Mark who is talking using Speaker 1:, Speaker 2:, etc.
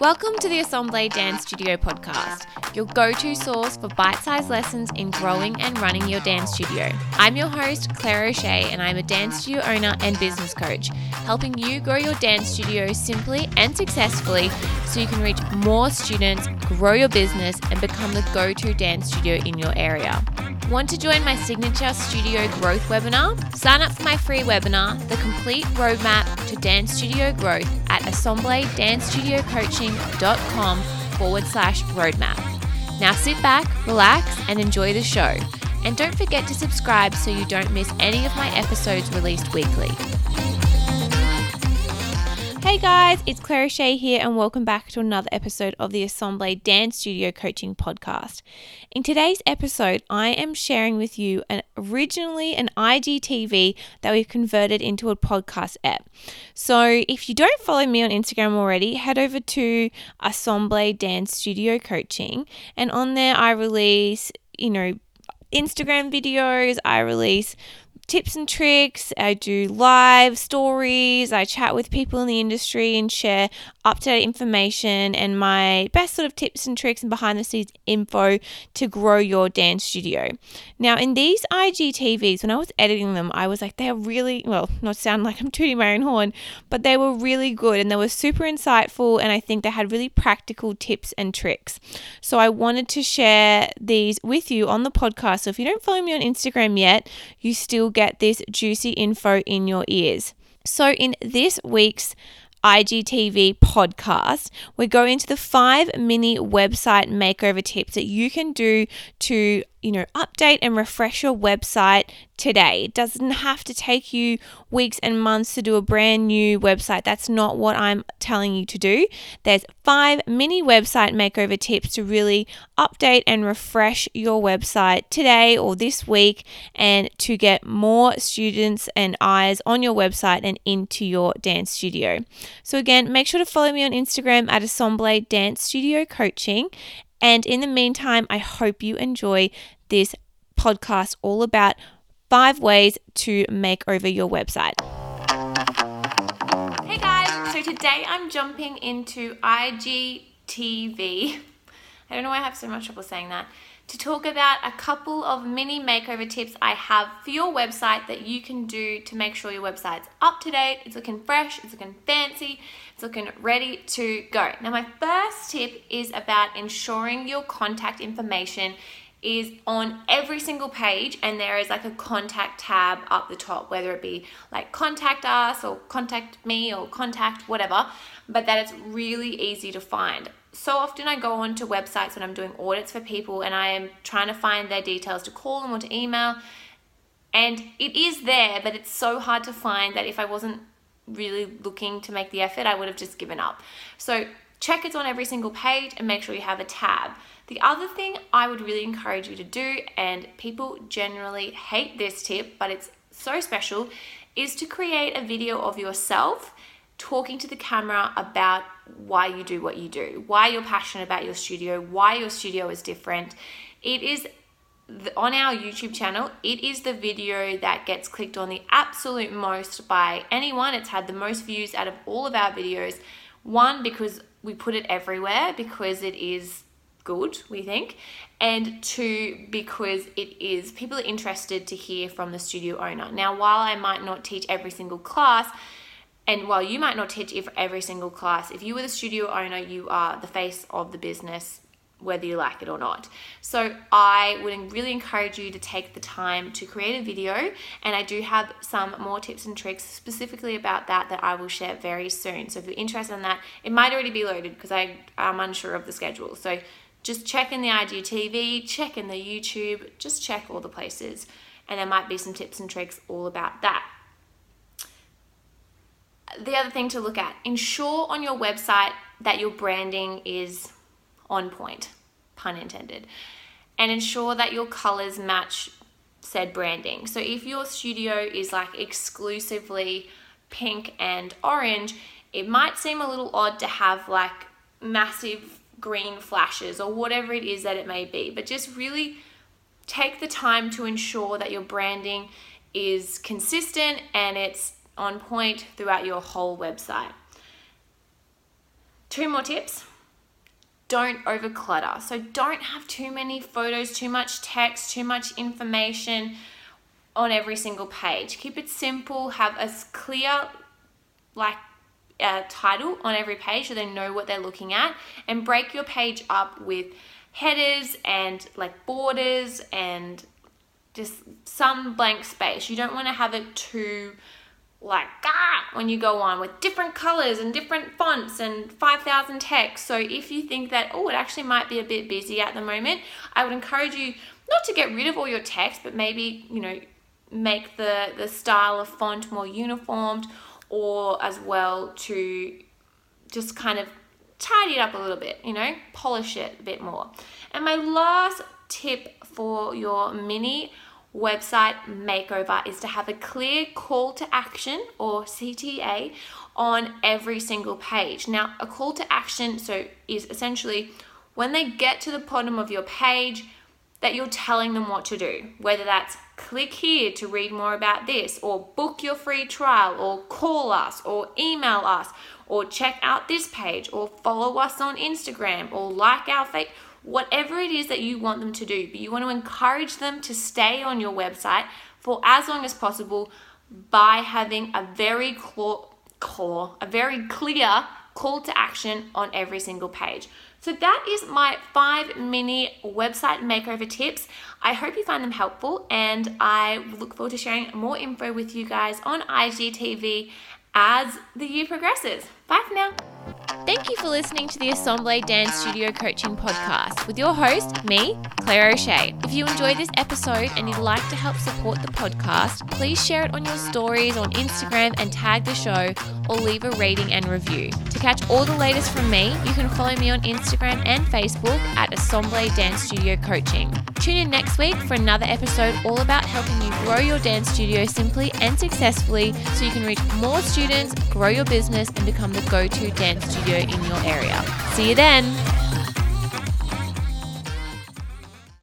Speaker 1: Welcome to the Assemble Dance Studio podcast, your go to source for bite sized lessons in growing and running your dance studio. I'm your host, Claire O'Shea, and I'm a dance studio owner and business coach, helping you grow your dance studio simply and successfully so you can reach more students, grow your business, and become the go to dance studio in your area. Want to join my signature studio growth webinar? Sign up for my free webinar, The Complete Roadmap to Dance Studio Growth at assembledancestudiocoaching.com forward slash roadmap. Now sit back, relax, and enjoy the show. And don't forget to subscribe so you don't miss any of my episodes released weekly. Hey guys, it's Claire Shea here, and welcome back to another episode of the Assemble Dance Studio Coaching Podcast. In today's episode, I am sharing with you an originally an IGTV that we've converted into a podcast app. So if you don't follow me on Instagram already, head over to Assemble Dance Studio Coaching, and on there I release, you know, Instagram videos, I release tips and tricks. I do live stories. I chat with people in the industry and share up to date information and my best sort of tips and tricks and behind the scenes info to grow your dance studio. Now, in these IGTVs, when I was editing them, I was like, they are really, well, not sound like I'm tooting my own horn, but they were really good and they were super insightful. And I think they had really practical tips and tricks. So I wanted to share these with you on the podcast. So if you don't follow me on Instagram yet, you still get this juicy info in your ears. So, in this week's IGTV podcast, we go into the five mini website makeover tips that you can do to you know, update and refresh your website today. It doesn't have to take you weeks and months to do a brand new website. That's not what I'm telling you to do. There's five mini website makeover tips to really update and refresh your website today or this week and to get more students and eyes on your website and into your dance studio. So again, make sure to follow me on Instagram at Assemble Dance Studio Coaching and in the meantime, I hope you enjoy this podcast all about five ways to make over your website. Hey guys, so today I'm jumping into IGTV. I don't know why I have so much trouble saying that. To talk about a couple of mini makeover tips I have for your website that you can do to make sure your website's up to date, it's looking fresh, it's looking fancy, it's looking ready to go. Now, my first tip is about ensuring your contact information is on every single page and there is like a contact tab up the top whether it be like contact us or contact me or contact whatever but that it's really easy to find so often I go onto websites when I'm doing audits for people and I am trying to find their details to call them or to email and it is there but it's so hard to find that if I wasn't really looking to make the effort, I would have just given up. So check it's on every single page and make sure you have a tab. The other thing I would really encourage you to do, and people generally hate this tip, but it's so special, is to create a video of yourself talking to the camera about why you do what you do, why you're passionate about your studio, why your studio is different. It is on our YouTube channel, it is the video that gets clicked on the absolute most by anyone. It's had the most views out of all of our videos. One, because we put it everywhere, because it is good, we think. And two, because it is people are interested to hear from the studio owner. Now, while I might not teach every single class, and while you might not teach every single class, if you were the studio owner, you are the face of the business whether you like it or not. So I would really encourage you to take the time to create a video and I do have some more tips and tricks specifically about that that I will share very soon. So if you're interested in that, it might already be loaded because I am unsure of the schedule. So just check in the IGTV, check in the YouTube, just check all the places and there might be some tips and tricks all about that. The other thing to look at, ensure on your website that your branding is on point, pun intended, and ensure that your colors match said branding. So if your studio is like exclusively pink and orange, it might seem a little odd to have like massive green flashes or whatever it is that it may be, but just really take the time to ensure that your branding is consistent and it's on point throughout your whole website. two more tips don't overclutter. So don't have too many photos, too much text, too much information on every single page. Keep it simple, have a clear like uh, title on every page so they know what they're looking at and break your page up with headers and like borders and just some blank space. You don't want to have it too like ah, when you go on with different colors and different fonts and 5000 text. So if you think that oh it actually might be a bit busy at the moment, I would encourage you not to get rid of all your text, but maybe, you know, make the the style of font more uniformed or as well to just kind of tidy it up a little bit, you know, polish it a bit more. And my last tip for your mini website makeover is to have a clear call to action or CTA on every single page. Now, a call to action so is essentially when they get to the bottom of your page that you're telling them what to do, whether that's click here to read more about this, or book your free trial, or call us, or email us, or check out this page, or follow us on Instagram, or like our face, whatever it is that you want them to do. But you want to encourage them to stay on your website for as long as possible by having a very core, a very clear call to action on every single page. So that is my five mini website makeover tips. I hope you find them helpful and I look forward to sharing more info with you guys on IGTV as the year progresses. Bye for now. Thank you for listening to the Assemble Dance Studio Coaching Podcast with your host, me, Claire O'Shea. If you enjoyed this episode and you'd like to help support the podcast, please share it on your stories on Instagram and tag the show or leave a rating and review. To catch all the latest from me, you can follow me on Instagram and Facebook at Assemble Dance Studio Coaching. Tune in next week for another episode all about helping you grow your dance studio simply and successfully so you can reach more students, grow your business, and become the go to dance studio in your area. See you then.